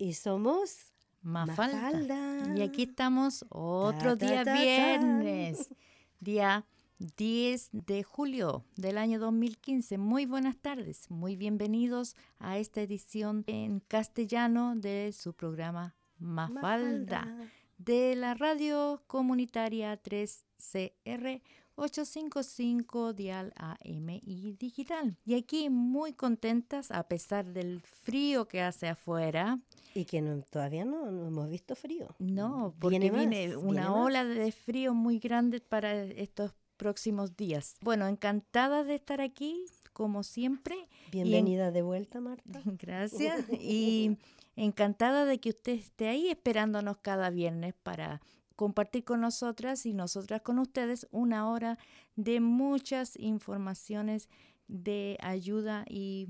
Y somos Mafalda. Mafalda. Y aquí estamos otro Ta, día ta, ta. viernes, día 10 de julio del año 2015. Muy buenas tardes, muy bienvenidos a esta edición en castellano de su programa Mafalda, de la radio comunitaria 3CR 855 dial AM y digital. Y aquí muy contentas a pesar del frío que hace afuera. Y que no- todavía no, no hemos visto frío. No, porque Viene una viene ola de frío muy grande para estos próximos días. Bueno, encantada de estar aquí, como siempre. en- Bienvenida de vuelta, Marta. Gracias. Y encantada de que usted esté ahí esperándonos cada viernes para compartir con nosotras y nosotras con ustedes una hora de muchas informaciones de ayuda y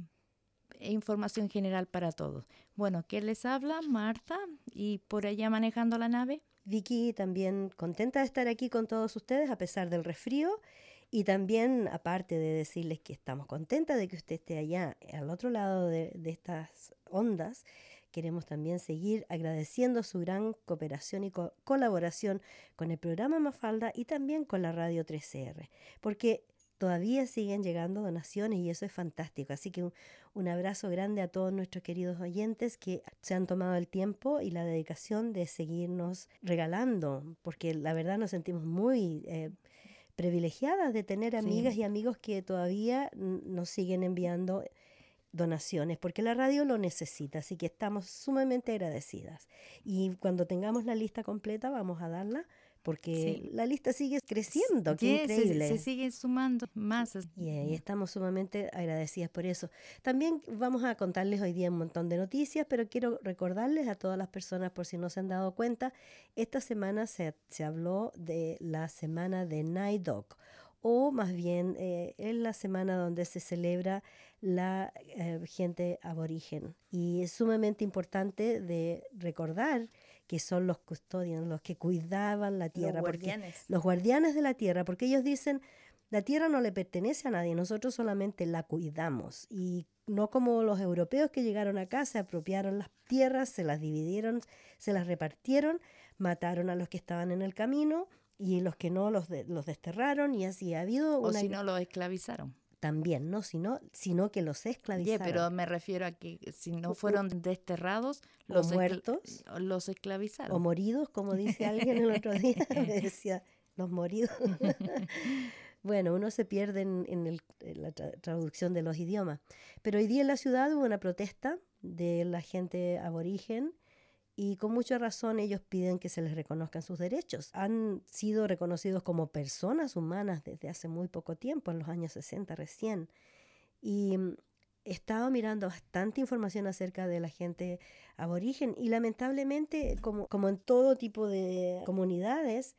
e información general para todos. Bueno, ¿qué les habla? Marta y por allá manejando la nave. Vicky también contenta de estar aquí con todos ustedes a pesar del resfrío y también aparte de decirles que estamos contentas de que usted esté allá al otro lado de, de estas ondas, queremos también seguir agradeciendo su gran cooperación y co- colaboración con el programa Mafalda y también con la radio 3CR, porque todavía siguen llegando donaciones y eso es fantástico. Así que un, un abrazo grande a todos nuestros queridos oyentes que se han tomado el tiempo y la dedicación de seguirnos regalando, porque la verdad nos sentimos muy eh, privilegiadas de tener Sí. amigas y amigos que todavía nos siguen enviando donaciones, porque la radio lo necesita, así que estamos sumamente agradecidas. Y cuando tengamos la lista completa vamos a darla, porque Sí. la lista sigue creciendo, qué Yeah, se- increíble. Se, siguen sumando más. Y ahí estamos sumamente agradecidas por eso. También vamos a contarles hoy día un montón de noticias, pero quiero recordarles a todas las personas, por si no se han dado cuenta, esta semana se, se habló de la semana de Night Dog, o más bien eh, es la semana donde se celebra la eh, gente aborigen. Y es sumamente importante de recordar que son los custodians, los que cuidaban la tierra. porque- guardianes. los guardianes de la tierra, porque ellos dicen, la tierra no le pertenece a nadie, nosotros solamente la cuidamos. Y no como los europeos que llegaron acá, se apropiaron las tierras, se las dividieron, se las repartieron, mataron a los que estaban en el camino y los que no los, de- los desterraron y así ha habido O una... si no, los esclavizaron. También, no, sino, sino que los Yeah, esclavizaron. pero me refiero a que si no fueron desterrados, o los, escl- muertos, los esclavizaron. o moridos, como dice alguien el otro día, me decía, los moridos. bueno, uno se pierde en, en el- en la tra- traducción de los idiomas. Pero hoy día en la ciudad hubo una protesta de la gente aborigen y con mucha razón ellos piden que se les reconozcan sus derechos. Han sido reconocidos como personas humanas desde hace muy poco tiempo, en los años 60 recién. Y mm, he estado mirando bastante información acerca de la gente aborigen y lamentablemente, como, como en todo tipo de comunidades,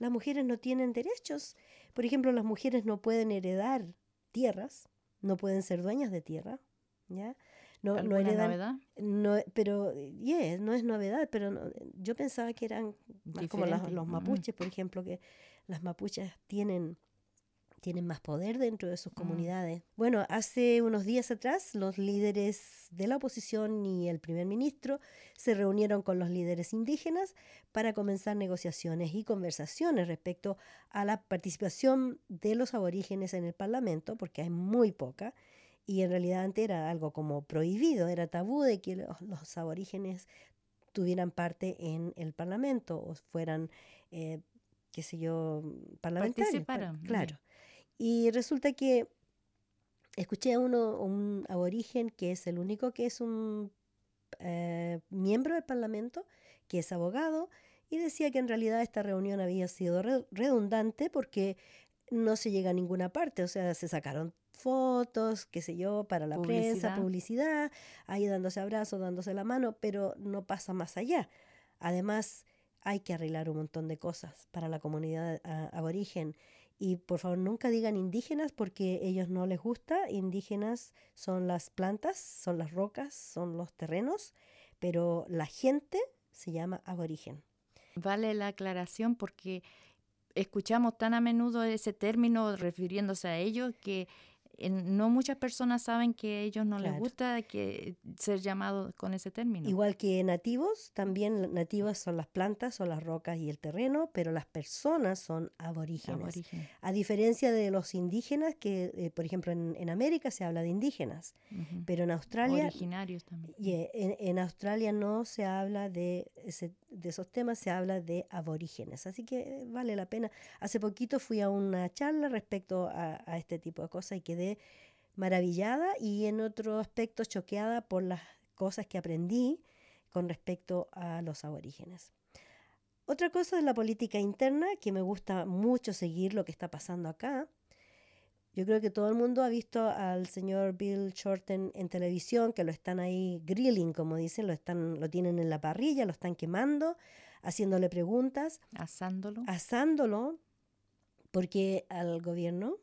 las mujeres no tienen derechos. Por ejemplo, las mujeres no pueden heredar tierras, no pueden ser dueñas de tierra, ¿ya? No, no ¿Alguna heredan, novedad? no, pero, yeah, no es novedad, pero no- yo pensaba que eran más como los Mm. mapuches, por ejemplo, que las mapuches tienen, tienen más poder dentro de sus Mm. comunidades. Bueno, hace unos días atrás los líderes de la oposición y el primer ministro se reunieron con los líderes indígenas para comenzar negociaciones y conversaciones respecto a la participación de los aborígenes en el Parlamento, porque hay muy poca, y en realidad antes era algo como prohibido, era tabú de que los, los aborígenes tuvieran parte en el Parlamento o fueran, eh, qué sé yo, parlamentarios. Claro. Y resulta que escuché a uno, un aborigen que es el único que es un eh, miembro del Parlamento, que es abogado, y decía que en realidad esta reunión había sido re- redundante porque no se llega a ninguna parte, o sea, se sacaron fotos, qué sé yo, para la prensa, Publicidad. ahí dándose abrazos, dándose la mano, pero no pasa más allá. Además, hay que arreglar un montón de cosas para la comunidad ah, aborigen. Y por favor, nunca digan indígenas porque ellos no les gusta. Indígenas son las plantas, son las rocas, son los terrenos, pero la gente se llama aborigen. Vale la aclaración porque escuchamos tan a menudo ese término refiriéndose a ellos que no muchas personas saben que a ellos no les gusta que ser llamados con ese término. Igual que nativos, también nativas son las plantas, son las rocas y el terreno, pero las personas son aborígenes. A diferencia de los indígenas, que eh, por ejemplo en, América se habla de indígenas, pero en Australia... Originarios también. Y en, en, Australia no se habla de, de esos temas, se habla de aborígenes. Así que eh, vale la pena. Hace poquito fui a una charla respecto a, a este tipo de cosas y quedé maravillada y en otro aspecto choqueada por las cosas que aprendí con respecto a los aborígenes. Otra cosa es la política interna, que me gusta mucho seguir lo que está pasando acá. Yo creo que todo el mundo ha visto al señor Bill Shorten en televisión, que lo están ahí grilling, como dicen, lo, están, lo tienen en la parrilla, lo están quemando, haciéndole preguntas. Asándolo. Asándolo, porque al gobierno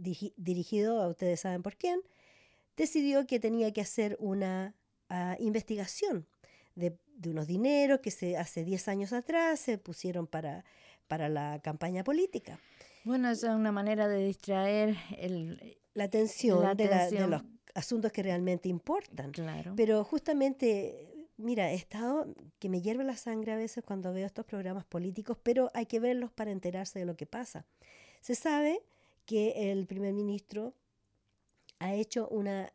dirigido a ustedes saben por quién, decidió que tenía que hacer una ah, investigación de, unos dineros que se, hace 10 años atrás se pusieron para, para la campaña política. Bueno, es una manera de distraer el, la atención, De, los asuntos que realmente importan. Claro. Pero justamente, mira, he estado que me hierve la sangre a veces cuando veo estos programas políticos, pero hay que verlos para enterarse de lo que pasa. Se sabe que el primer ministro ha hecho una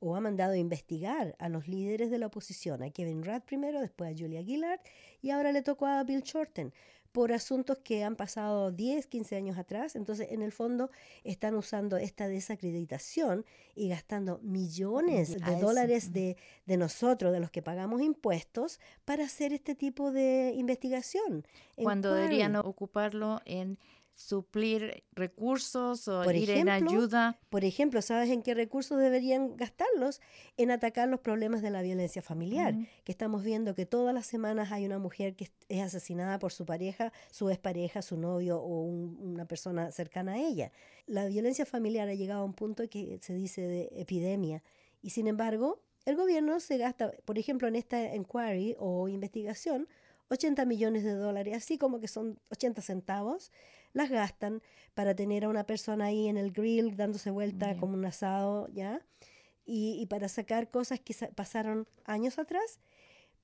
o ha mandado investigar a los líderes de la oposición, a Kevin Rudd primero, después a Julia Gillard y ahora le tocó a Bill Shorten por asuntos que han pasado 10, 15 años atrás. Entonces, en el fondo, están usando esta desacreditación y gastando millones de dólares de, de, nosotros, de los que pagamos impuestos, para hacer este tipo de investigación. Cuando deberían ocuparlo en suplir recursos o ir en ayuda. Por ejemplo, ¿sabes en qué recursos deberían gastarlos? En atacar los problemas de la violencia familiar, que estamos viendo que todas las semanas hay una mujer que es asesinada por su pareja, su expareja, su novio o una persona cercana a ella. La violencia familiar ha llegado a un punto que se dice de epidemia y sin embargo el gobierno se gasta, por ejemplo, en esta inquiry o investigación, 80 millones de dólares, así como que son 80 centavos, las gastan para tener a una persona ahí en el grill dándose vuelta como un asado, ¿ya? Y, para sacar cosas que pasaron años atrás,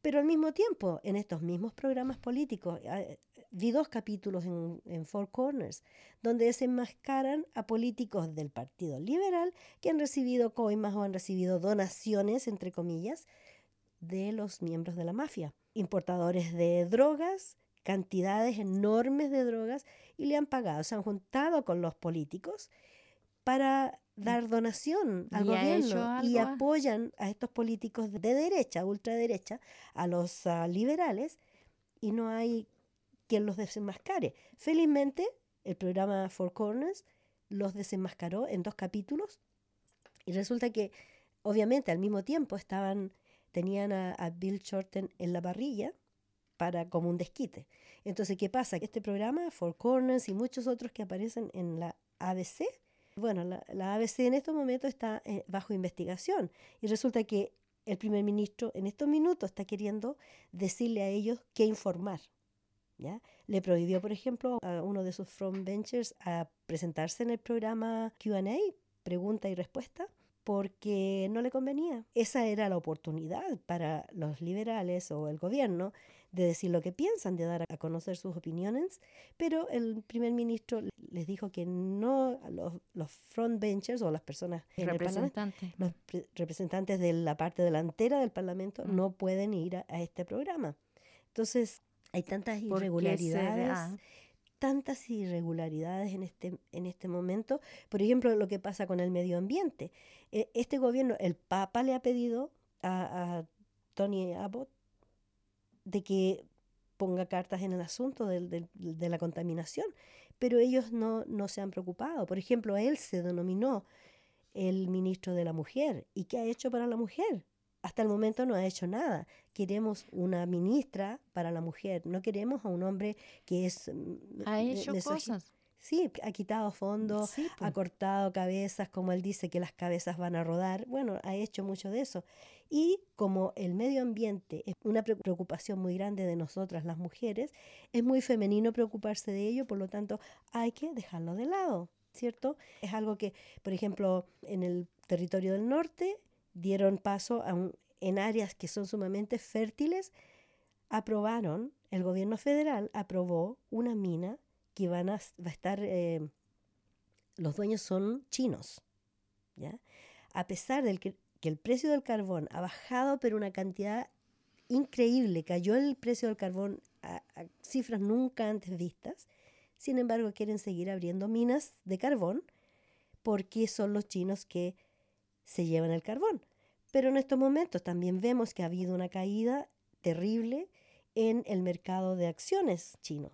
pero al mismo tiempo, en estos mismos programas políticos, ah, vi dos capítulos en, en, Four Corners, donde desenmascaran a políticos del Partido Liberal que han recibido coimas o han recibido donaciones, entre comillas, de los miembros de la mafia, importadores de drogas, cantidades enormes de drogas y le han pagado, se han juntado con los políticos para dar donación al gobierno y apoyan a estos políticos de derecha, ultraderecha, a los ah, liberales y no hay quien los desenmascare. Felizmente, el programa Four Corners los desenmascaró en dos capítulos y resulta que obviamente al mismo tiempo estaban tenían a, a Bill Shorten en la parrilla para como un desquite. Entonces, ¿qué pasa? Este programa, Four Corners y muchos otros que aparecen en la ABC, bueno, la, ABC en estos momentos está eh, bajo investigación y resulta que el primer ministro en estos minutos está queriendo decirle a ellos qué informar. ¿ya? Le prohibió, por ejemplo, a uno de sus front benchers a presentarse en el programa QA, pregunta y respuesta, porque no le convenía. Esa era la oportunidad para los liberales o el gobierno de decir lo que piensan, de dar a conocer sus opiniones, pero el primer ministro les dijo que no, los, los frontbenchers o las personas representantes. los representantes de la parte delantera del Parlamento mm. no pueden ir a, este programa. Entonces, hay tantas irregularidades. Tantas irregularidades en este, en este momento. Por ejemplo, lo que pasa con el medio ambiente. E, este gobierno, el Papa le ha pedido a, a Tony Abbott de que ponga cartas en el asunto de, la contaminación, pero ellos no, no, se han preocupado. Por ejemplo, él se denominó el ministro de la mujer. ¿Y qué ha hecho para la mujer? Hasta el momento no ha hecho nada. Queremos una ministra para la mujer, no queremos a un hombre que es... Mm, ha hecho cosas. Sí, ha quitado fondos, ha cortado cabezas, como él dice que las cabezas van a rodar. Bueno, ha hecho mucho de eso. Y como el medio ambiente es una preocupación muy grande de nosotras las mujeres, es muy femenino preocuparse de ello, por lo tanto hay que dejarlo de lado. ¿cierto? Es algo que, por ejemplo, en el territorio del norte dieron paso a un, en áreas que son sumamente fértiles, aprobaron, el gobierno federal aprobó una mina que van a, estar, eh, los dueños son chinos, ¿ya? A pesar del que, el precio del carbón ha bajado, pero una cantidad increíble, cayó el precio del carbón a cifras nunca antes vistas, sin embargo quieren seguir abriendo minas de carbón porque son los chinos que se llevan el carbón. Pero en estos momentos también vemos que ha habido una caída terrible en el mercado de acciones chino.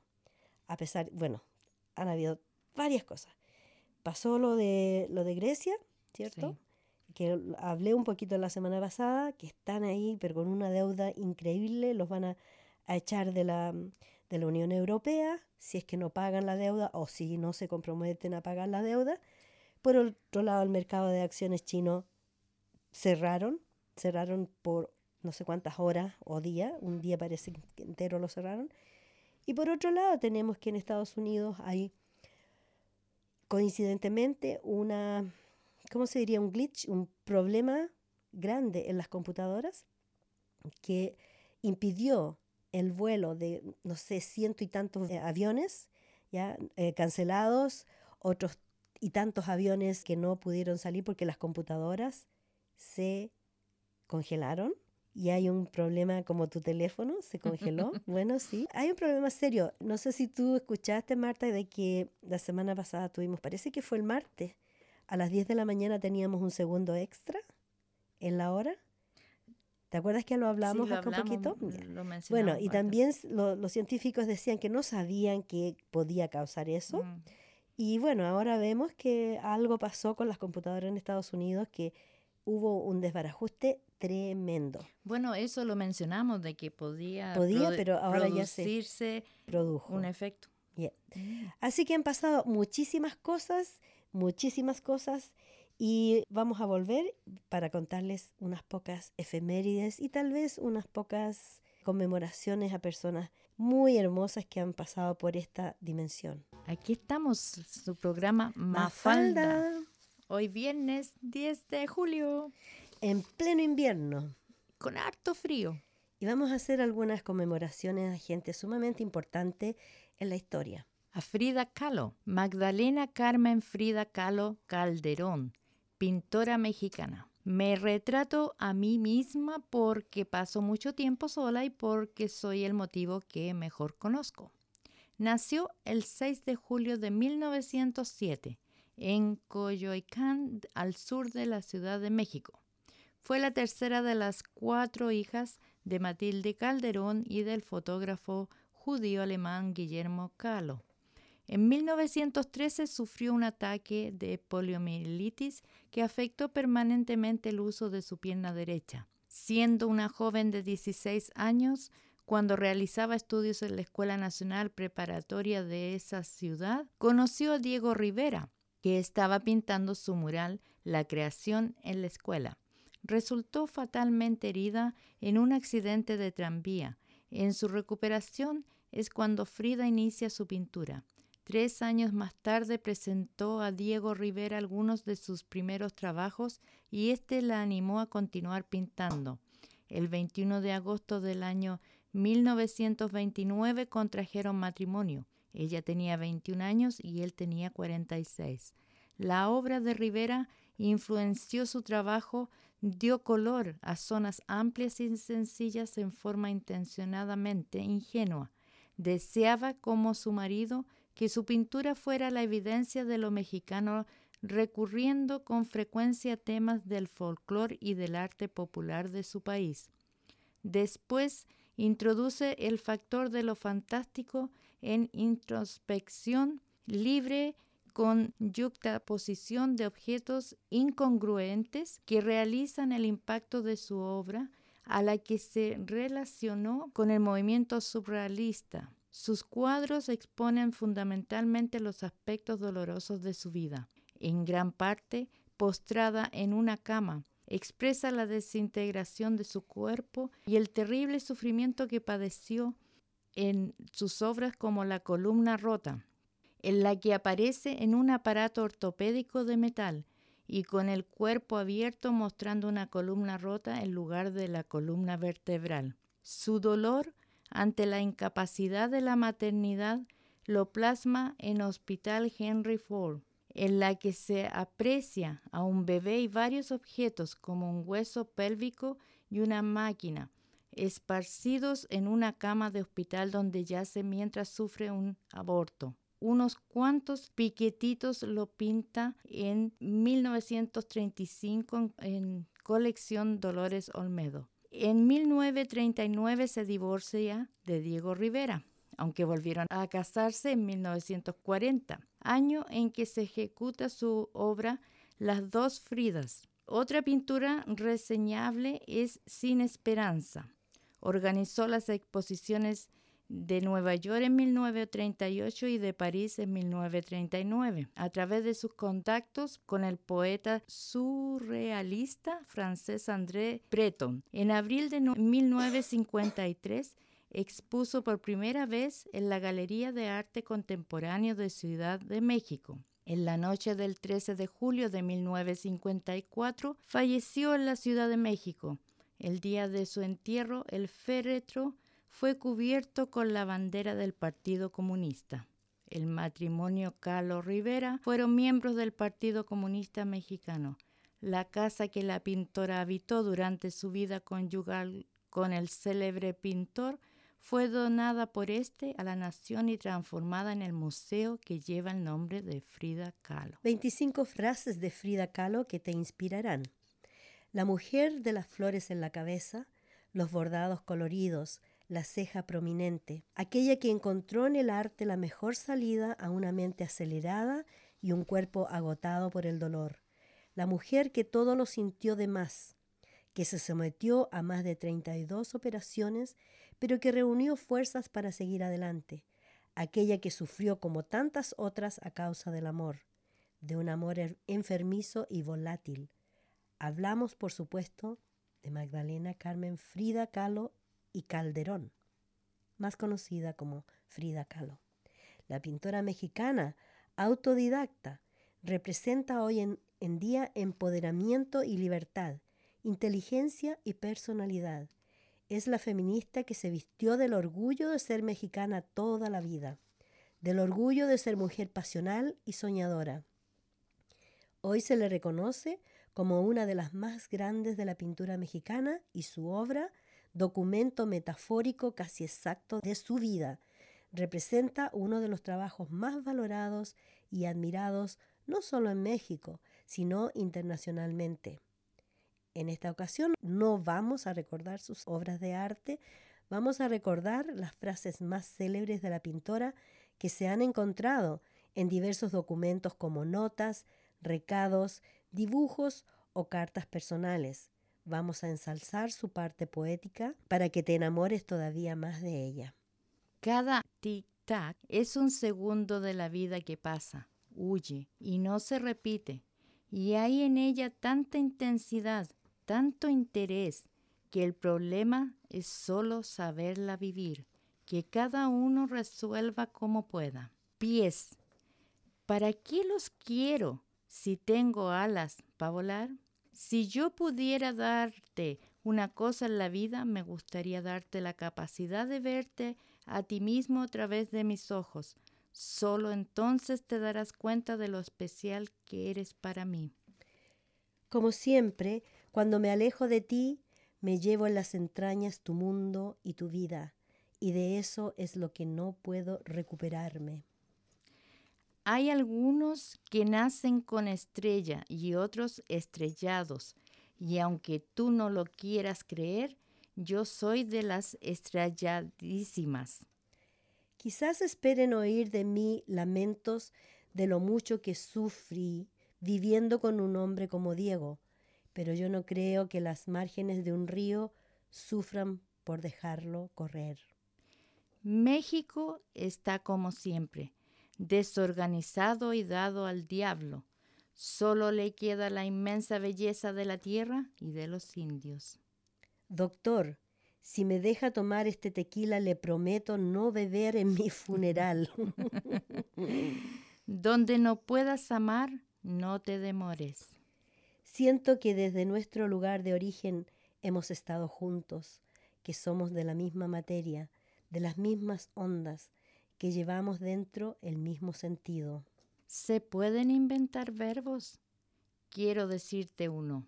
A pesar, bueno, han habido varias cosas. Pasó lo de, lo de Grecia, ¿cierto? Que hablé un poquito la semana pasada, que están ahí, pero con una deuda increíble, los van a, a echar de la, de la Unión Europea si es que no pagan la deuda o si no se comprometen a pagar la deuda. Por otro lado, el mercado de acciones chino cerraron, cerraron por no sé cuántas horas o días, un día parece que entero lo cerraron. Y por otro lado tenemos que en Estados Unidos hay coincidentemente una, ¿cómo se diría? Un glitch, un problema grande en las computadoras que impidió el vuelo de, no sé, ciento y tantos aviones ya eh, cancelados, otros y tantos aviones que no pudieron salir porque las computadoras se congelaron y hay un problema como tu teléfono se congeló. bueno, sí. Hay un problema serio. No sé si tú escuchaste, Marta, de que la semana pasada tuvimos, parece que fue el martes, a las 10 de la mañana teníamos un segundo extra en la hora. ¿Te acuerdas que lo hablamos sí, lo acá un hablamos, poquito? lo Bueno, y también lo- los científicos decían que no sabían que podía causar eso. Mm. Y bueno, ahora vemos que algo pasó con las computadoras en Estados Unidos, que hubo un desbarajuste tremendo. Bueno, eso lo mencionamos de que podía, Podía, pero ahora ya se producirse Produjo. un efecto. Yeah. Mm. Así que han pasado muchísimas cosas, muchísimas cosas, y vamos a volver para contarles unas pocas efemérides y tal vez unas pocas conmemoraciones a personas muy hermosas que han pasado por esta dimensión. Aquí estamos, su programa Mafalda. Hoy viernes 10 de julio, en pleno invierno. con harto frío. Y vamos a hacer algunas conmemoraciones a gente sumamente importante en la historia. A Frida Kahlo, Magdalena Carmen Frida Kahlo Calderón, pintora mexicana. Me retrato a mí misma porque paso mucho tiempo sola y porque soy el motivo que mejor conozco. Nació el 6 de julio de 1907 en Coyoacán, al sur de la Ciudad de México. Fue la tercera de las cuatro hijas de Matilde Calderón y del fotógrafo judío alemán Guillermo Kahlo. En 1913 sufrió un ataque de poliomielitis que afectó permanentemente el uso de su pierna derecha. Siendo una joven de 16 años, cuando realizaba estudios en la Escuela Nacional Preparatoria de esa ciudad, conoció a Diego Rivera, que estaba pintando su mural La creación en la escuela. Resultó fatalmente herida en un accidente de tranvía. En su recuperación es cuando Frida inicia su pintura. Tres años más tarde presentó a Diego Rivera algunos de sus primeros trabajos y éste la animó a continuar pintando. El 21 de agosto del año 1929 contrajeron matrimonio. Ella tenía 21 años y él tenía 46. La obra de Rivera influenció su trabajo, dio color a zonas amplias y sencillas en forma intencionadamente ingenua. Deseaba, como su marido, que su pintura fuera la evidencia de lo mexicano, recurriendo con frecuencia a temas del folclore y del arte popular de su país. Después introduce el factor de lo fantástico en introspección libre con yuxtaposición de objetos incongruentes que realizan el impacto de su obra a la que se relacionó con el movimiento surrealista. Sus cuadros exponen fundamentalmente los aspectos dolorosos de su vida. En gran parte, postrada en una cama, expresa la desintegración de su cuerpo y el terrible sufrimiento que padeció en sus obras como La columna rota. En la que aparece en un aparato ortopédico de metal y con el cuerpo abierto mostrando una columna rota en lugar de la columna vertebral. Su dolor ante la incapacidad de la maternidad lo plasma en Hospital Henry Ford, en la que se aprecia a un bebé y varios objetos como un hueso pélvico y una máquina, esparcidos en una cama de hospital donde yace mientras sufre un aborto. Unos cuantos piquetitos lo pinta en 1935 en colección Dolores Olmedo. En 1939 se divorcia de Diego Rivera, aunque volvieron a casarse en 1940, año en que se ejecuta su obra Las dos Fridas. Otra pintura reseñable es Sin Esperanza. Organizó las exposiciones de Nueva York en 1938 y de París en 1939, a través de sus contactos con el poeta surrealista francés André Breton. En abril de 1953 expuso por primera vez en la Galería de Arte Contemporáneo de Ciudad de México. En la noche del 13 de julio de 1954 falleció en la Ciudad de México. El día de su entierro, el féretro fue cubierto con la bandera del Partido Comunista. El matrimonio Calo Rivera fueron miembros del Partido Comunista Mexicano. La casa que la pintora habitó durante su vida conyugal con el célebre pintor fue donada por este a la nación y transformada en el museo que lleva el nombre de Frida Kahlo. 25 frases de Frida Kahlo que te inspirarán. La mujer de las flores en la cabeza, los bordados coloridos, la ceja prominente, aquella que encontró en el arte la mejor salida a una mente acelerada y un cuerpo agotado por el dolor, la mujer que todo lo sintió de más, que se sometió a más de 32 operaciones, pero que reunió fuerzas para seguir adelante, aquella que sufrió como tantas otras a causa del amor, de un amor enfermizo y volátil. Hablamos, por supuesto, de Magdalena Carmen Frida Kahlo y Calderón, más conocida como Frida Kahlo. La pintora mexicana, autodidacta, representa hoy en, día empoderamiento y libertad, inteligencia y personalidad. Es la feminista que se vistió del orgullo de ser mexicana toda la vida, del orgullo de ser mujer pasional y soñadora. Hoy se le reconoce como una de las más grandes de la pintura mexicana y su obra documento metafórico casi exacto de su vida, representa uno de los trabajos más valorados y admirados no solo en México, sino internacionalmente. En esta ocasión no vamos a recordar sus obras de arte, vamos a recordar las frases más célebres de la pintora que se han encontrado en diversos documentos como notas, recados, dibujos o cartas personales. Vamos a ensalzar su parte poética para que te enamores todavía más de ella. Cada tic-tac es un segundo de la vida que pasa, huye y no se repite. Y hay en ella tanta intensidad, tanto interés, que el problema es solo saberla vivir, que cada uno resuelva como pueda. Pies. ¿Para qué los quiero si tengo alas para volar? Si yo pudiera darte una cosa en la vida, me gustaría darte la capacidad de verte a ti mismo a través de mis ojos. Solo entonces te darás cuenta de lo especial que eres para mí. Como siempre, cuando me alejo de ti, me llevo en las entrañas tu mundo y tu vida, y de eso es lo que no puedo recuperarme. Hay algunos que nacen con estrella y otros estrellados, y aunque tú no lo quieras creer, yo soy de las estrelladísimas. Quizás esperen oír de mí lamentos de lo mucho que sufrí viviendo con un hombre como Diego, pero yo no creo que las márgenes de un río sufran por dejarlo correr. México está como siempre desorganizado y dado al diablo. Solo le queda la inmensa belleza de la tierra y de los indios. Doctor, Si me deja tomar este tequila, le prometo no beber en mi funeral. Donde no puedas amar, no te demores. Siento que desde nuestro lugar de origen hemos estado juntos, que somos de la misma materia, de las mismas ondas, que llevamos dentro el mismo sentido. ¿Se pueden inventar verbos? Quiero decirte uno.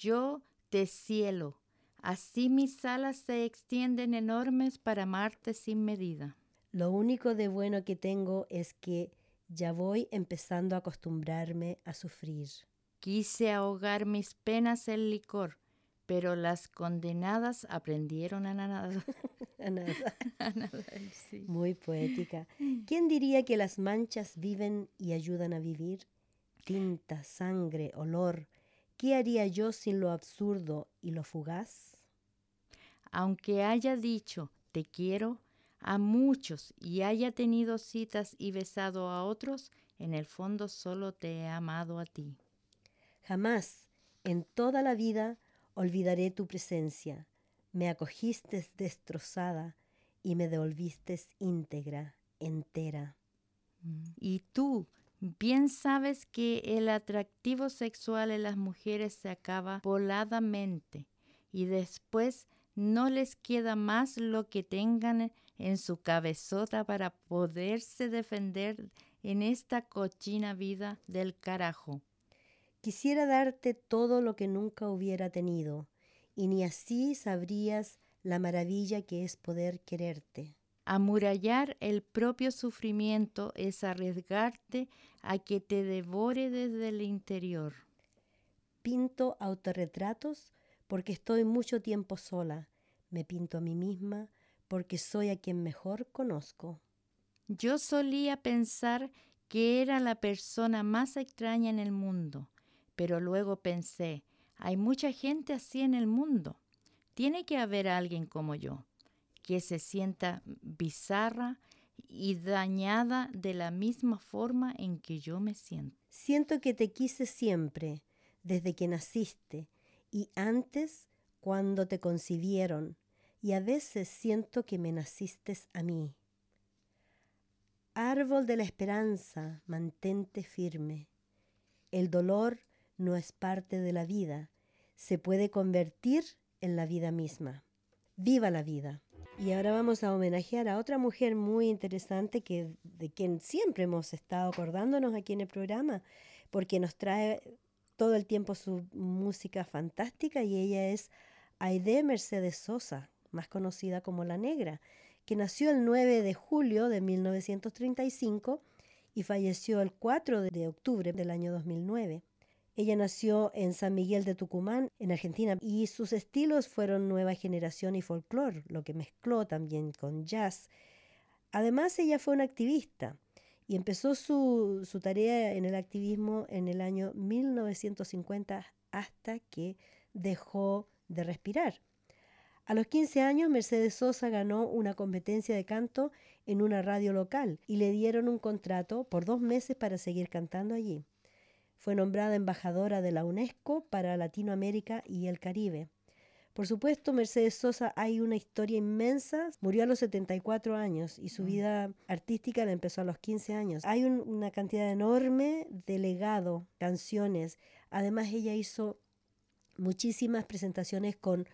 Yo te cielo, así mis alas se extienden enormes para amarte sin medida. Lo único de bueno que tengo es que ya voy empezando a acostumbrarme a sufrir. Quise ahogar mis penas en licor, pero las condenadas aprendieron a nadar. A nada. a nadar, sí. Muy poética. ¿Quién diría que las manchas viven y ayudan a vivir? Tinta, sangre, olor. ¿Qué haría yo sin lo absurdo y lo fugaz? Aunque haya dicho te quiero a muchos y haya tenido citas y besado a otros, en el fondo solo te he amado a ti. Jamás en toda la vida olvidaré tu presencia. Me acogiste destrozada y me devolviste íntegra, entera. Y tú, bien sabes que el atractivo sexual en las mujeres se acaba voladamente y después no les queda más lo que tengan en su cabezota para poderse defender en esta cochina vida del carajo. Quisiera darte todo lo que nunca hubiera tenido, y ni así sabrías la maravilla que es poder quererte. Amurallar el propio sufrimiento es arriesgarte a que te devore desde el interior. Pinto autorretratos porque estoy mucho tiempo sola. Me pinto a mí misma porque soy a quien mejor conozco. Yo solía pensar que era la persona más extraña en el mundo, pero luego pensé, hay mucha gente así en el mundo. Tiene que haber alguien como yo, que se sienta bizarra y dañada de la misma forma en que yo me siento. Siento que te quise siempre, desde que naciste, y antes cuando te concibieron, y a veces siento que me naciste a mí. Árbol de la esperanza, mantente firme. El dolor no es parte de la vida, se puede convertir en la vida misma. Viva la vida. Y ahora vamos a homenajear a otra mujer muy interesante que de quien siempre hemos estado acordándonos aquí en el programa, porque nos trae todo el tiempo su música fantástica y ella es Aide Mercedes Sosa, más conocida como La Negra, que nació el 9 de julio de 1935 y falleció el 4 de octubre del año 2009. Ella nació en San Miguel de Tucumán, en Argentina, y sus estilos fueron nueva generación y folclore, lo que mezcló también con jazz. Además, ella fue una activista y empezó su, su tarea en el activismo en el año 1950 hasta que dejó de respirar. A los 15 años, Mercedes Sosa ganó una competencia de canto en una radio local y le dieron un contrato por dos meses para seguir cantando allí. Fue nombrada embajadora de la UNESCO para Latinoamérica y el Caribe. Por supuesto, Mercedes Sosa hay una historia inmensa. Murió a los 74 años y su vida artística la empezó a los 15 años. Hay un- una cantidad enorme de legado, canciones. Además, ella hizo muchísimas presentaciones con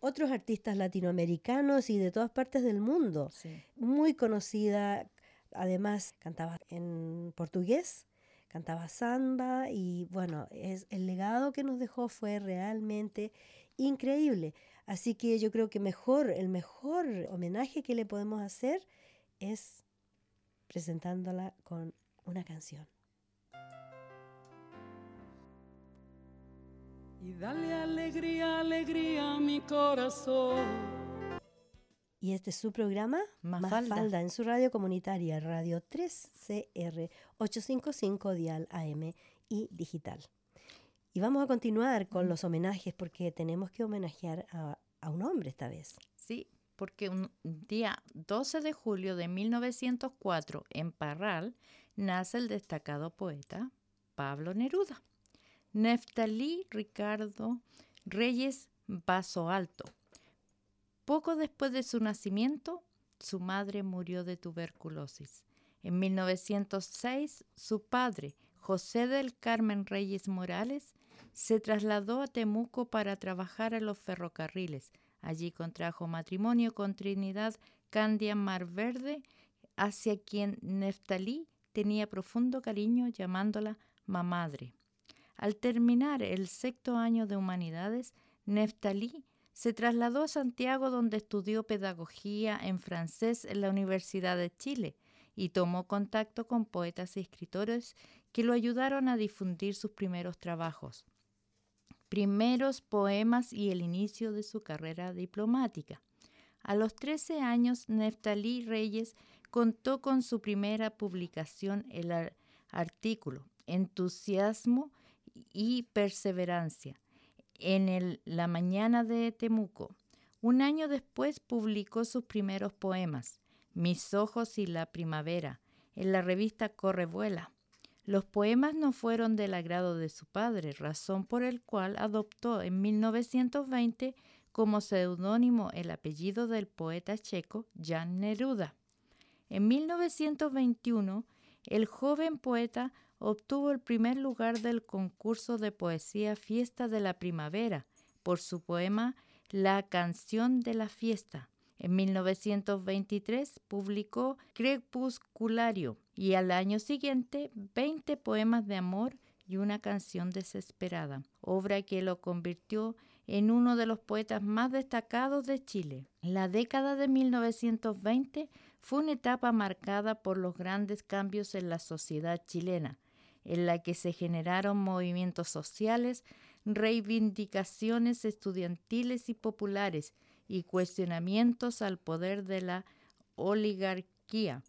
otros artistas latinoamericanos y de todas partes del mundo. Sí. Muy conocida, además cantaba en portugués, cantaba samba y bueno, es, el legado que nos dejó fue realmente increíble. Así que yo creo que mejor, el mejor homenaje que le podemos hacer es presentándola con una canción. Y dale alegría, alegría a mi corazón. Y este es su programa, Mafalda. en su radio comunitaria, Radio 3CR 855 Dial AM y digital. Y vamos a continuar con los homenajes porque tenemos que homenajear a, a un hombre esta vez. Sí, porque un día 12 de julio de 1904 en Parral nace el destacado poeta Pablo Neruda. Neftalí Ricardo Reyes Vaso Alto, Poco después de su nacimiento, su madre murió de tuberculosis. En 1906, su padre, José del Carmen Reyes Morales, se trasladó a Temuco para trabajar en los ferrocarriles. Allí contrajo matrimonio con Trinidad Candia Marverde, hacia quien Neftalí tenía profundo cariño llamándola mamadre. Al terminar el sexto año de humanidades, Neftalí se trasladó a Santiago donde estudió pedagogía en francés en la Universidad de Chile y tomó contacto con poetas y escritores que lo ayudaron a difundir sus primeros trabajos, primeros poemas y el inicio de su carrera diplomática. A los 13 años, Neftalí Reyes contó con su primera publicación, el artículo Entusiasmo y Perseverancia, en La Mañana de Temuco. Un año después publicó sus primeros poemas, Mis ojos y la primavera, en la revista Correvuela. Los poemas no fueron del agrado de su padre, razón por el cual adoptó en 1920 como seudónimo el apellido del poeta checo Jan Neruda. En 1921, el joven poeta obtuvo el primer lugar del concurso de poesía Fiesta de la Primavera por su poema La canción de la fiesta. En 1923 publicó Crepusculario y al año siguiente 20 poemas de amor y una canción desesperada, obra que lo convirtió en uno de los poetas más destacados de Chile. La década de 1920 fue una etapa marcada por los grandes cambios en la sociedad chilena, en la que se generaron movimientos sociales, reivindicaciones estudiantiles y populares y cuestionamientos al poder de la oligarquía.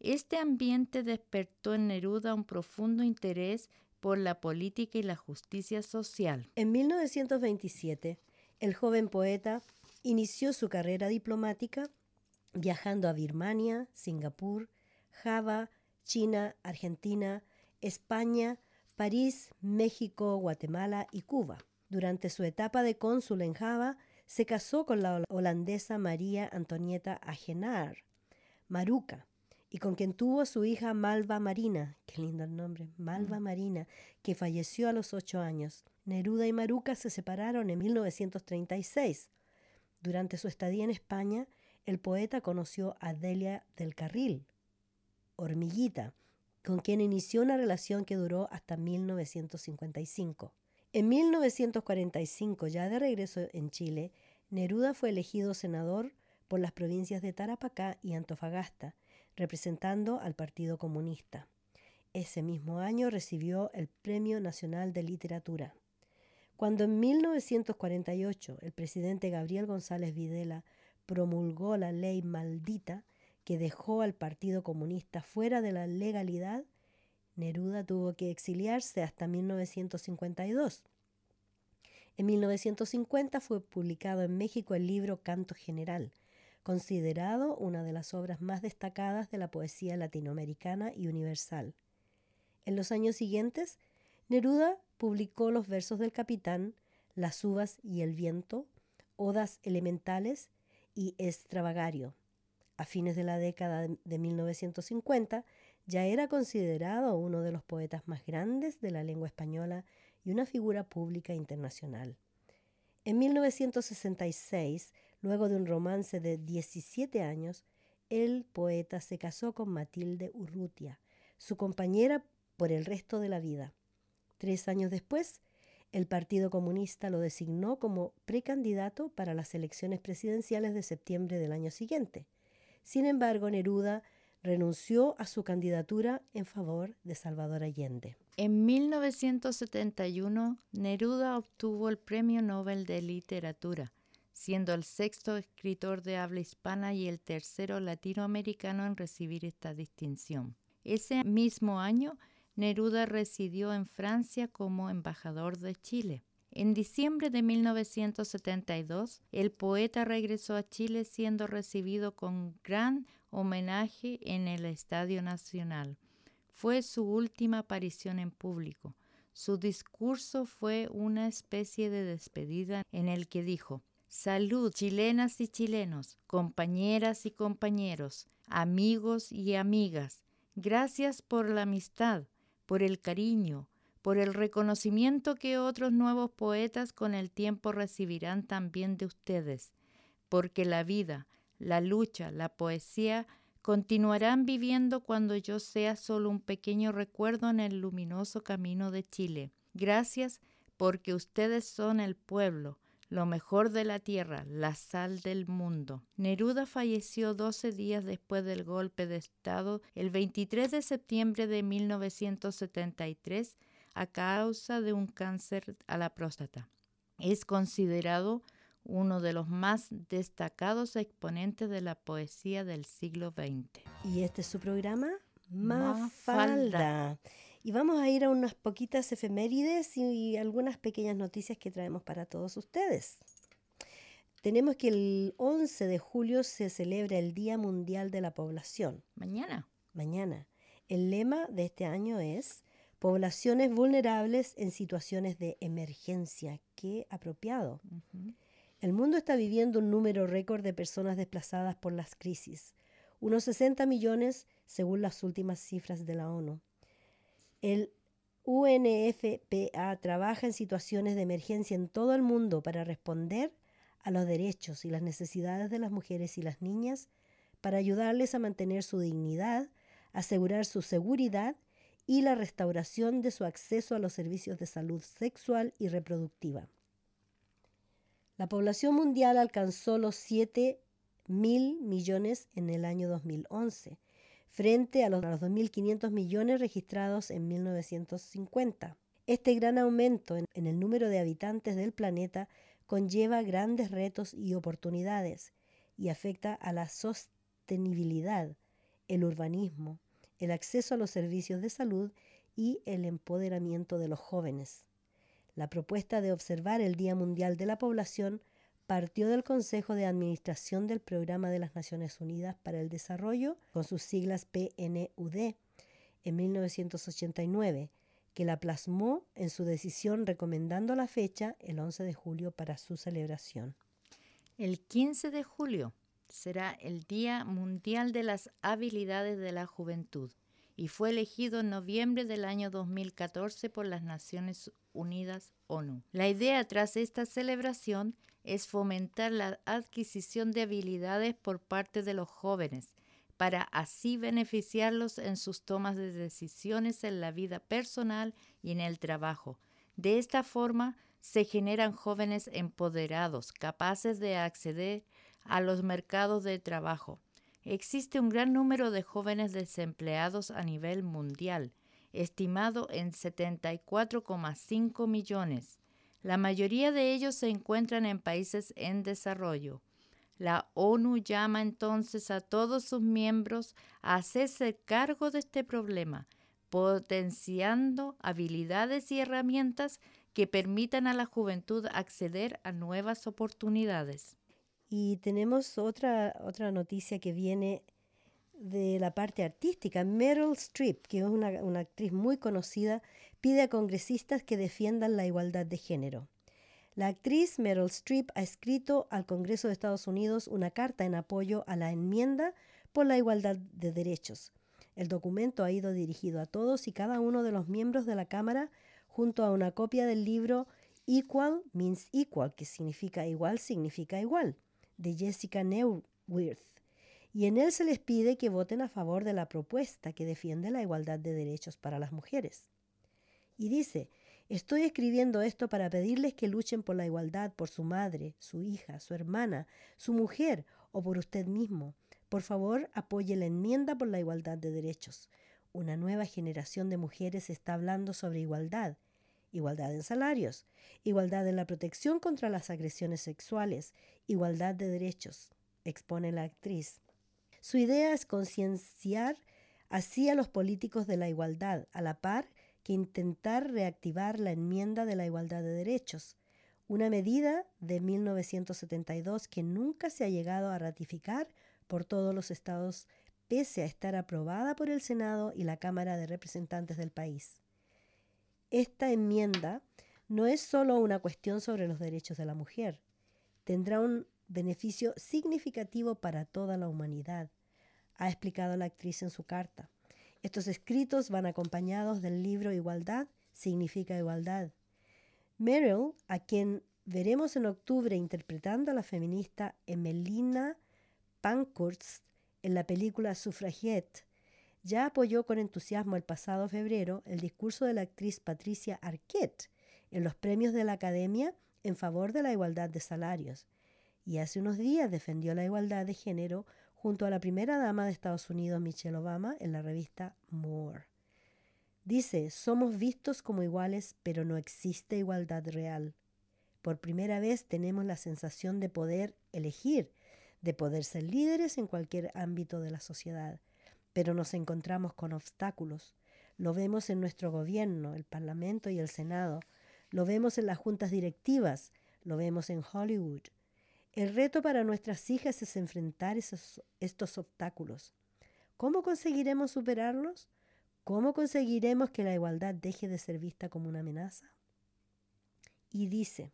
Este ambiente despertó en Neruda un profundo interés por la política y la justicia social. En 1927, el joven poeta inició su carrera diplomática viajando a Birmania, Singapur, Java, China, Argentina, España, París, México, Guatemala y Cuba. Durante su etapa de cónsul en Java, se casó con la holandesa María Antonieta Agenar, Maruca, y con quien tuvo su hija Malva Marina, qué lindo el nombre, Malva mm. Marina, que falleció a los ocho años. Neruda y Maruca se separaron en 1936. Durante su estadía en España, el poeta conoció a Delia del Carril, Hormiguita, con quien inició una relación que duró hasta 1955. En 1945, ya de regreso en Chile, Neruda fue elegido senador por las provincias de Tarapacá y Antofagasta, representando al Partido Comunista. Ese mismo año recibió el Premio Nacional de Literatura. Cuando en 1948 el presidente Gabriel González Videla promulgó la ley maldita que dejó al Partido Comunista fuera de la legalidad, Neruda tuvo que exiliarse hasta 1952. En 1950 fue publicado en México el libro Canto General, considerado una de las obras más destacadas de la poesía latinoamericana y universal. En los años siguientes, Neruda publicó los versos del capitán, Las uvas y el viento, Odas elementales y Extravagario. A fines de la década de 1950 ya era considerado uno de los poetas más grandes de la lengua española y una figura pública internacional. En 1966, luego de un romance de 17 años, el poeta se casó con Matilde Urrutia, su compañera por el resto de la vida. Tres años después, el Partido Comunista lo designó como precandidato para las elecciones presidenciales de septiembre del año siguiente. Sin embargo, Neruda renunció a su candidatura en favor de Salvador Allende. En 1971, Neruda obtuvo el Premio Nobel de Literatura, siendo el sexto escritor de habla hispana y el tercero latinoamericano en recibir esta distinción. Ese mismo año, Neruda residió en Francia como embajador de Chile. En diciembre de 1972, el poeta regresó a Chile siendo recibido con gran homenaje en el Estadio Nacional. Fue su última aparición en público. Su discurso fue una especie de despedida en el que dijo, Salud, chilenas y chilenos, compañeras y compañeros, amigos y amigas. Gracias por la amistad, por el cariño, por el reconocimiento que otros nuevos poetas con el tiempo recibirán también de ustedes, porque la vida, la lucha, la poesía continuarán viviendo cuando yo sea solo un pequeño recuerdo en el luminoso camino de Chile. Gracias porque ustedes son el pueblo, lo mejor de la tierra, la sal del mundo. Neruda falleció 12 días después del golpe de Estado el 23 de septiembre de 1973 a causa de un cáncer a la próstata. Es considerado uno de los más destacados exponentes de la poesía del siglo XX. Y este es su programa, Mafalda. Y vamos a ir a unas poquitas efemérides y algunas pequeñas noticias que traemos para todos ustedes. Tenemos que el 11 de julio se celebra el Día Mundial de la Población. Mañana. Mañana. El lema de este año es poblaciones vulnerables en situaciones de emergencia. Qué apropiado. El mundo está viviendo un número récord de personas desplazadas por las crisis, unos 60 millones según las últimas cifras de la ONU. El UNFPA trabaja en situaciones de emergencia en todo el mundo para responder a los derechos y las necesidades de las mujeres y las niñas, para ayudarles a mantener su dignidad, asegurar su seguridad y la restauración de su acceso a los servicios de salud sexual y reproductiva. La población mundial alcanzó los 7 mil millones en el año 2011, frente a los, 2.500 millones registrados en 1950. Este gran aumento en el número de habitantes del planeta conlleva grandes retos y oportunidades y afecta a la sostenibilidad, el urbanismo, el acceso a los servicios de salud y el empoderamiento de los jóvenes. La propuesta de observar el Día Mundial de la Población partió del Consejo de Administración del Programa de las Naciones Unidas para el Desarrollo, con sus siglas PNUD, en 1989, que la plasmó en su decisión recomendando la fecha, el 11 de julio, para su celebración. El 15 de julio será el Día Mundial de las Habilidades de la Juventud y fue elegido en noviembre del año 2014 por las Naciones Unidas ONU. La idea tras esta celebración es fomentar la adquisición de habilidades por parte de los jóvenes para así beneficiarlos en sus tomas de decisiones en la vida personal y en el trabajo. De esta forma se generan jóvenes empoderados, capaces de acceder a los mercados de trabajo. Existe un gran número de jóvenes desempleados a nivel mundial, estimado en 74,5 millones. La mayoría de ellos se encuentran en países en desarrollo. La ONU llama entonces a todos sus miembros a hacerse cargo de este problema, potenciando habilidades y herramientas que permitan a la juventud acceder a nuevas oportunidades. Y tenemos otra, otra noticia que viene de la parte artística. Meryl Streep, que es una, una actriz muy conocida, pide a congresistas que defiendan la igualdad de género. La actriz Meryl Streep ha escrito al Congreso de Estados Unidos una carta en apoyo a la enmienda por la igualdad de derechos. El documento ha ido dirigido a todos y cada uno de los miembros de la Cámara junto a una copia del libro Equal Means Equal, que significa igual significa igual de Jessica Neuwirth, y en él se les pide que voten a favor de la propuesta que defiende la igualdad de derechos para las mujeres. Y dice, estoy escribiendo esto para pedirles que luchen por la igualdad por su madre, su hija, su hermana, su mujer o por usted mismo. Por favor, apoye la enmienda por la igualdad de derechos. Una nueva generación de mujeres está hablando sobre igualdad igualdad en salarios, igualdad en la protección contra las agresiones sexuales, igualdad de derechos, expone la actriz. Su idea es concienciar así a los políticos de la igualdad, a la par que intentar reactivar la enmienda de la igualdad de derechos, una medida de 1972 que nunca se ha llegado a ratificar por todos los estados pese a estar aprobada por el Senado y la Cámara de Representantes del país esta enmienda no es solo una cuestión sobre los derechos de la mujer, tendrá un beneficio significativo para toda la humanidad, ha explicado la actriz en su carta. Estos escritos van acompañados del libro Igualdad significa igualdad. Meryl, a quien veremos en octubre interpretando a la feminista Emelina Pankhurst en la película Suffragette, ya apoyó con entusiasmo el pasado febrero el discurso de la actriz Patricia Arquette en los premios de la Academia en favor de la igualdad de salarios, y hace unos días defendió la igualdad de género junto a la primera dama de Estados Unidos, Michelle Obama, en la revista More. Dice, somos vistos como iguales, pero no existe igualdad real. Por primera vez tenemos la sensación de poder elegir, de poder ser líderes en cualquier ámbito de la sociedad, pero nos encontramos con obstáculos. Lo vemos en nuestro gobierno, el Parlamento y el Senado, lo vemos en las juntas directivas, lo vemos en Hollywood. El reto para nuestras hijas es enfrentar estos obstáculos. ¿Cómo conseguiremos superarlos? ¿Cómo conseguiremos que la igualdad deje de ser vista como una amenaza? Y dice,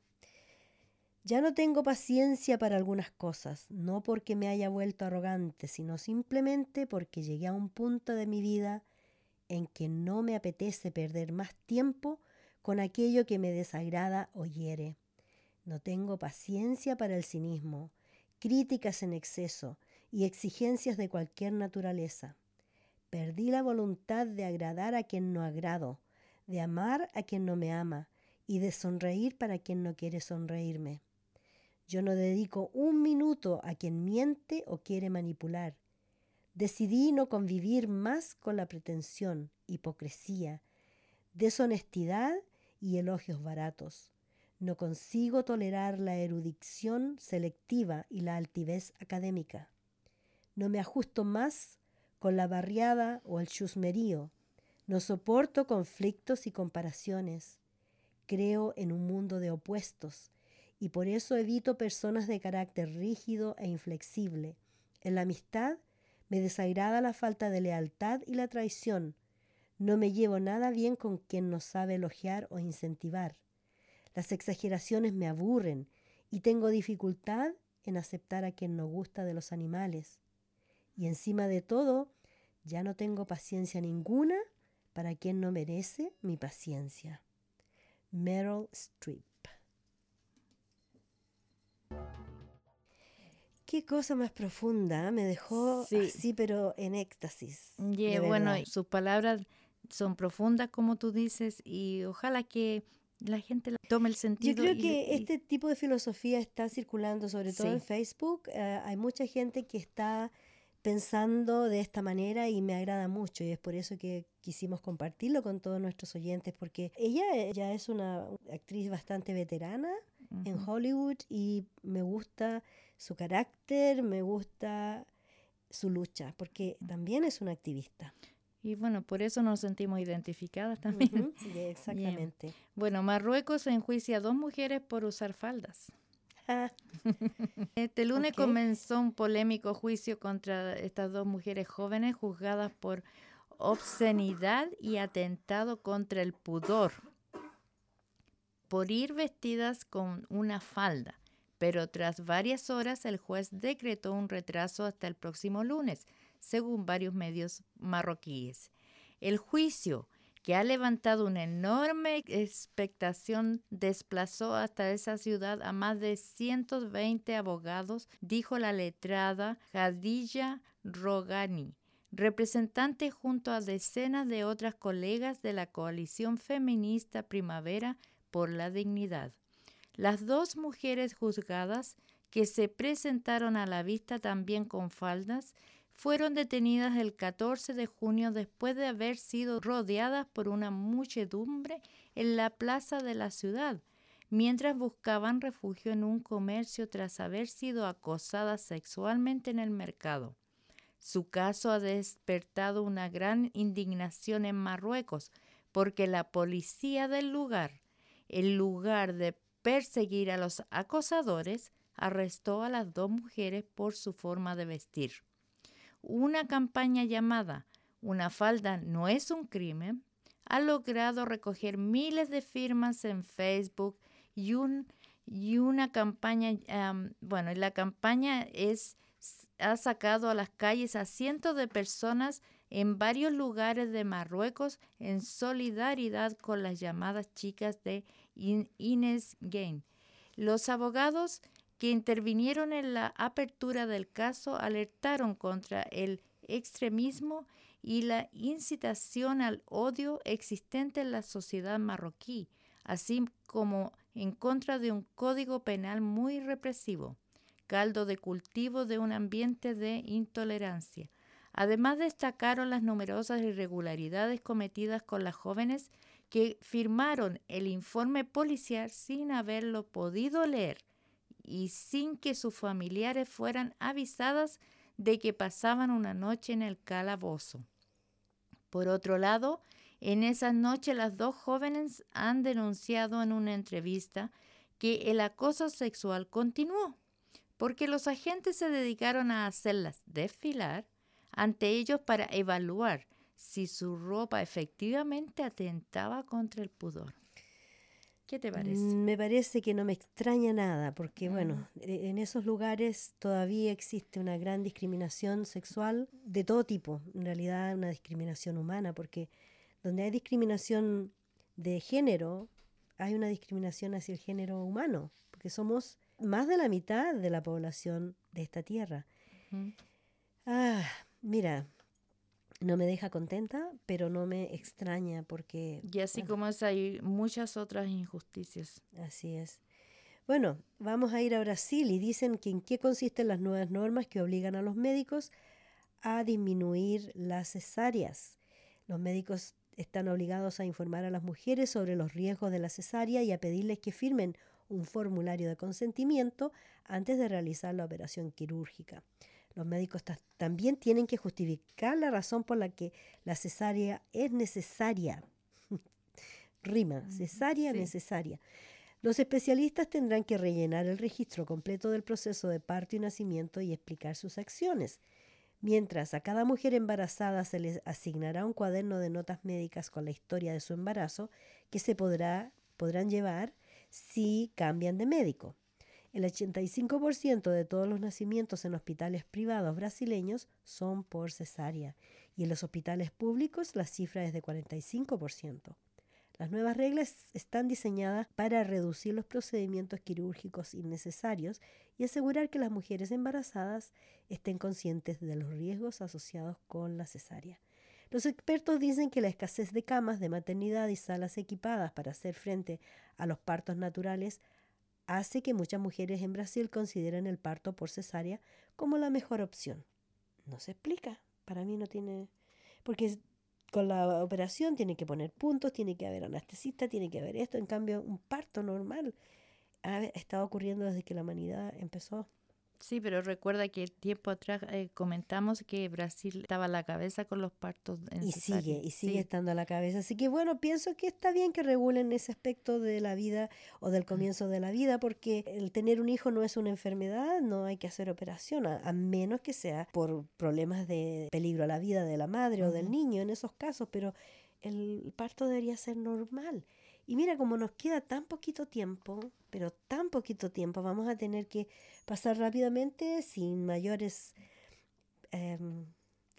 ya no tengo paciencia para algunas cosas, no porque me haya vuelto arrogante, sino simplemente porque llegué a un punto de mi vida en que no me apetece perder más tiempo con aquello que me desagrada o hiere. No tengo paciencia para el cinismo, críticas en exceso y exigencias de cualquier naturaleza. Perdí la voluntad de agradar a quien no agrado, de amar a quien no me ama y de sonreír para quien no quiere sonreírme. Yo no dedico un minuto a quien miente o quiere manipular. Decidí no convivir más con la pretensión, hipocresía, deshonestidad y elogios baratos. No consigo tolerar la erudición selectiva y la altivez académica. No me ajusto más con la barriada o el chusmerío. No soporto conflictos y comparaciones. Creo en un mundo de opuestos y por eso evito personas de carácter rígido e inflexible. En la amistad me desagrada la falta de lealtad y la traición. No me llevo nada bien con quien no sabe elogiar o incentivar. Las exageraciones me aburren y tengo dificultad en aceptar a quien no gusta de los animales. Y encima de todo, ya no tengo paciencia ninguna para quien no merece mi paciencia. Meryl Streep. Qué cosa más profunda, ¿eh? me dejó así, pero en éxtasis. bueno, sus palabras son profundas, como tú dices, y ojalá que la gente tome el sentido. Yo creo que este tipo de filosofía está circulando, sobre todo en Facebook. Eh, hay mucha gente que está pensando de esta manera y me agrada mucho y es por eso que quisimos compartirlo con todos nuestros oyentes porque ella ya es una actriz bastante veterana en Hollywood y me gusta su carácter, me gusta su lucha porque también es una activista. Y bueno, por eso nos sentimos identificadas también. exactamente. Bueno, Marruecos enjuicia a dos mujeres por usar faldas. Este lunes comenzó un polémico juicio contra estas dos mujeres jóvenes juzgadas por obscenidad y atentado contra el pudor por ir vestidas con una falda. Pero tras varias horas el juez decretó un retraso hasta el próximo lunes, según varios medios marroquíes. El juicio que ha levantado una enorme expectación, desplazó hasta esa ciudad a más de 120 abogados, dijo la letrada Khadija Rogani, representante junto a decenas de otras colegas de la coalición feminista Primavera por la Dignidad. Las dos mujeres juzgadas, que se presentaron a la vista también con faldas, fueron detenidas el 14 de junio después de haber sido rodeadas por una muchedumbre en la plaza de la ciudad, mientras buscaban refugio en un comercio tras haber sido acosadas sexualmente en el mercado. Su caso ha despertado una gran indignación en Marruecos, porque la policía del lugar, en lugar de perseguir a los acosadores, arrestó a las dos mujeres por su forma de vestir. Una campaña llamada Una falda no es un crimen ha logrado recoger miles de firmas en Facebook y, un, y una campaña, am, bueno, la campaña es ha sacado a las calles a cientos de personas en varios lugares de Marruecos en solidaridad con las llamadas chicas de In- Ines Gain. Los abogados que intervinieron en la apertura del caso alertaron contra el extremismo y la incitación al odio existente en la sociedad marroquí, así como en contra de un código penal muy represivo, caldo de cultivo de un ambiente de intolerancia. Además destacaron las numerosas irregularidades cometidas con las jóvenes que firmaron el informe policial sin haberlo podido leer y sin que sus familiares fueran avisadas de que pasaban una noche en el calabozo. Por otro lado, en esas noches las dos jóvenes han denunciado en una entrevista que el acoso sexual continuó, porque los agentes se dedicaron a hacerlas desfilar ante ellos para evaluar si su ropa efectivamente atentaba contra el pudor. ¿Qué te parece? Mm, Me parece que no me extraña nada, porque bueno, e- en esos lugares todavía existe una gran discriminación sexual de todo tipo, en realidad una discriminación humana, porque donde hay discriminación de género, hay una discriminación hacia el género humano, porque somos más de la mitad de la población de esta tierra. Ah, mira, no me deja contenta, pero no me extraña porque Y así como es, hay muchas otras injusticias. Así es. Bueno, vamos a ir a Brasil y dicen que en qué consisten las nuevas normas que obligan a los médicos a disminuir las cesáreas. Los médicos están obligados a informar a las mujeres sobre los riesgos de la cesárea y a pedirles que firmen un formulario de consentimiento antes de realizar la operación quirúrgica. Los médicos ta- también tienen que justificar la razón por la que la cesárea es necesaria. Rima, cesárea sí. necesaria. Los especialistas tendrán que rellenar el registro completo del proceso de parto y nacimiento y explicar sus acciones. Mientras a cada mujer embarazada se les asignará un cuaderno de notas médicas con la historia de su embarazo que se podrá, podrán llevar si cambian de médico. El 85% de todos los nacimientos en hospitales privados brasileños son por cesárea y en los hospitales públicos la cifra es de 45%. Las nuevas reglas están diseñadas para reducir los procedimientos quirúrgicos innecesarios y asegurar que las mujeres embarazadas estén conscientes de los riesgos asociados con la cesárea. Los expertos dicen que la escasez de camas de maternidad y salas equipadas para hacer frente a los partos naturales hace que muchas mujeres en Brasil consideren el parto por cesárea como la mejor opción. No se explica, para mí no tiene... Porque con la operación tiene que poner puntos, tiene que haber anestesista, tiene que haber esto. En cambio, un parto normal ha estado ocurriendo desde que la humanidad empezó. Sí, pero recuerda que tiempo atrás eh, comentamos que Brasil estaba a la cabeza con los partos en Y cesárea. sigue, y sigue Sí. estando a la cabeza. Así que bueno, pienso que está bien que regulen ese aspecto de la vida o del comienzo de la vida, porque el tener un hijo no es una enfermedad, no hay que hacer operación, a, a menos que sea por problemas de peligro a la vida de la madre o del niño en esos casos, pero el parto debería ser normal. Y mira, como nos queda tan poquito tiempo, pero tan poquito tiempo, vamos a tener que pasar rápidamente sin mayores em,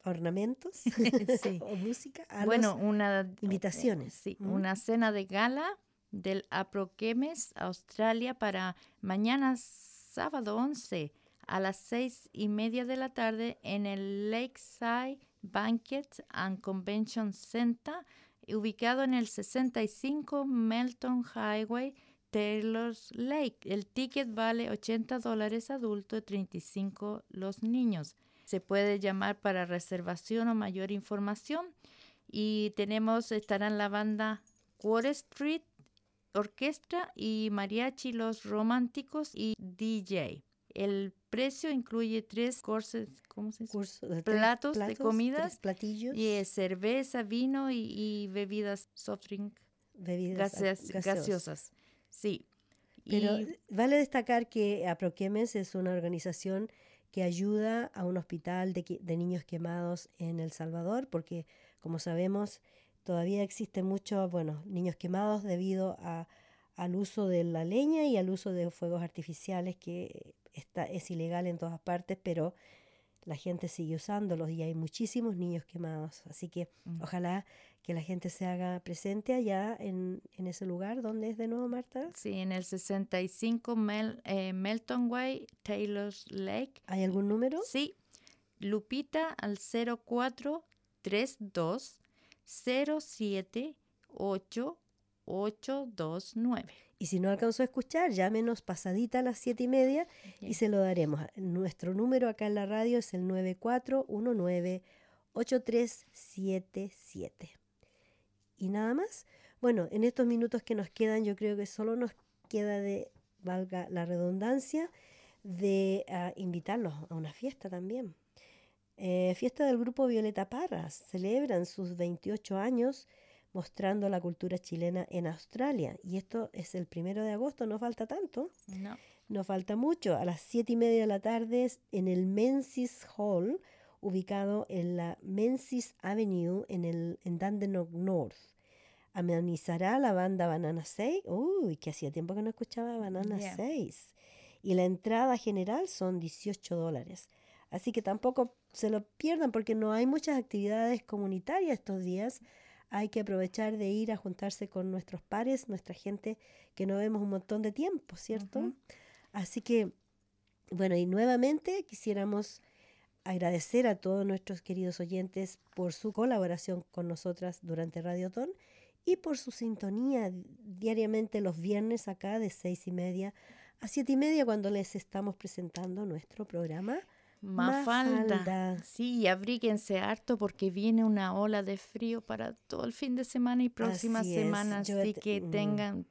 ornamentos Sí. o música a Bueno, una invitaciones. Sí, ¿Mm? una cena de gala del Aproquemes Australia para mañana sábado 11 a las seis y media de la tarde en el Lakeside Banquet and Convention Center, ubicado en el 65 Melton Highway, Taylor's Lake. El ticket vale 80 dólares adulto y 35 los niños. Se puede llamar para reservación o mayor información. Y tenemos, estarán la banda Quarter Street Orquestra y Mariachi Los Románticos y DJ. El precio incluye tres courses, ¿cómo se dice? curso de tres platos de comidas platillos, Y es cerveza, vino y, y bebidas soft drink bebidas gaseosas. gaseosas. Sí. Pero y vale destacar que Aproquemes es una organización que ayuda a un hospital de niños quemados en El Salvador, porque como sabemos todavía existen muchos, bueno, niños quemados debido a, al uso de la leña y al uso de fuegos artificiales que está, es ilegal en todas partes, pero la gente sigue usándolos y hay muchísimos niños quemados. Así que Mm. ojalá que la gente se haga presente allá en, en ese lugar. ¿Dónde es de nuevo, Marta? Sí, en el 65 Mel- eh, Melton Way, Taylor's Lake. ¿Hay algún número? Sí, Lupita al 0432 07 8829. Y si no alcanzó a escuchar, llámenos pasadita a las siete y media y se lo daremos. Nuestro número acá en la radio es el 9419-8377. ¿Y nada más? Bueno, en estos minutos que nos quedan, yo creo que solo nos queda de, valga la redundancia, de ah, invitarlos a una fiesta también. Eh, fiesta del grupo Violeta Parras. Celebran sus 28 años mostrando la cultura chilena en Australia. Y esto es el primero de agosto, no falta tanto, No. no falta mucho. A las siete y media de la tarde en el Menzies Hall, ubicado en la Menzies Avenue en, el, en Dandenong North. Amenizará la banda Banana 6. Uy, que hacía tiempo que no escuchaba Banana Yeah. 6. Y la entrada general son 18 dólares. Así que tampoco se lo pierdan porque no hay muchas actividades comunitarias estos días. Hay que aprovechar de ir a juntarse con nuestros pares, nuestra gente que no vemos un montón de tiempo, ¿cierto? Así que, bueno, y nuevamente quisiéramos agradecer a todos nuestros queridos oyentes por su colaboración con nosotras durante Radiotón y por su sintonía diariamente los viernes acá de seis y media a siete y media cuando les estamos presentando nuestro programa. Mafalda. Mafalda. Sí, abríguense harto porque viene una ola de frío para todo el fin de semana y próximas Así semanas. yo Así que mm. tengan,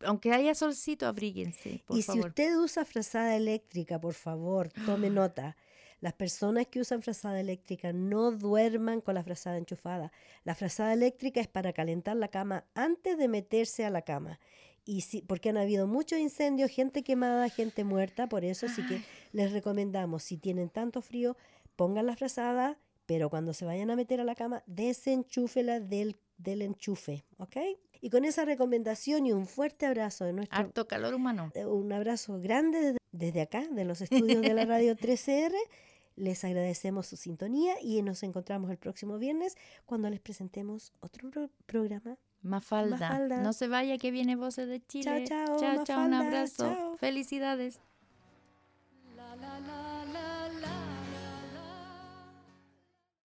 aunque haya solcito, abríguense, por y si favor. usted usa frazada eléctrica, por favor, tome nota. Las personas que usan frazada eléctrica no duerman con la frazada enchufada. La frazada eléctrica es para calentar la cama antes de meterse a la cama. Y si, porque han habido muchos incendios, gente quemada, gente muerta, por eso sí que les recomendamos, si tienen tanto frío, pongan la frazada, pero cuando se vayan a meter a la cama, desenchúfela del, del enchufe, ¿ok? Y con esa recomendación y un fuerte abrazo de nuestro Harto calor humano. eh, un abrazo grande desde- desde acá, de los estudios de la radio 13R. Les agradecemos su sintonía y nos encontramos el próximo viernes cuando les presentemos otro pro- programa. Mafalda. Mafalda. No se vaya que viene Voces de Chile. chao, chao, un Mafalda, abrazo. chao. Felicidades. La la la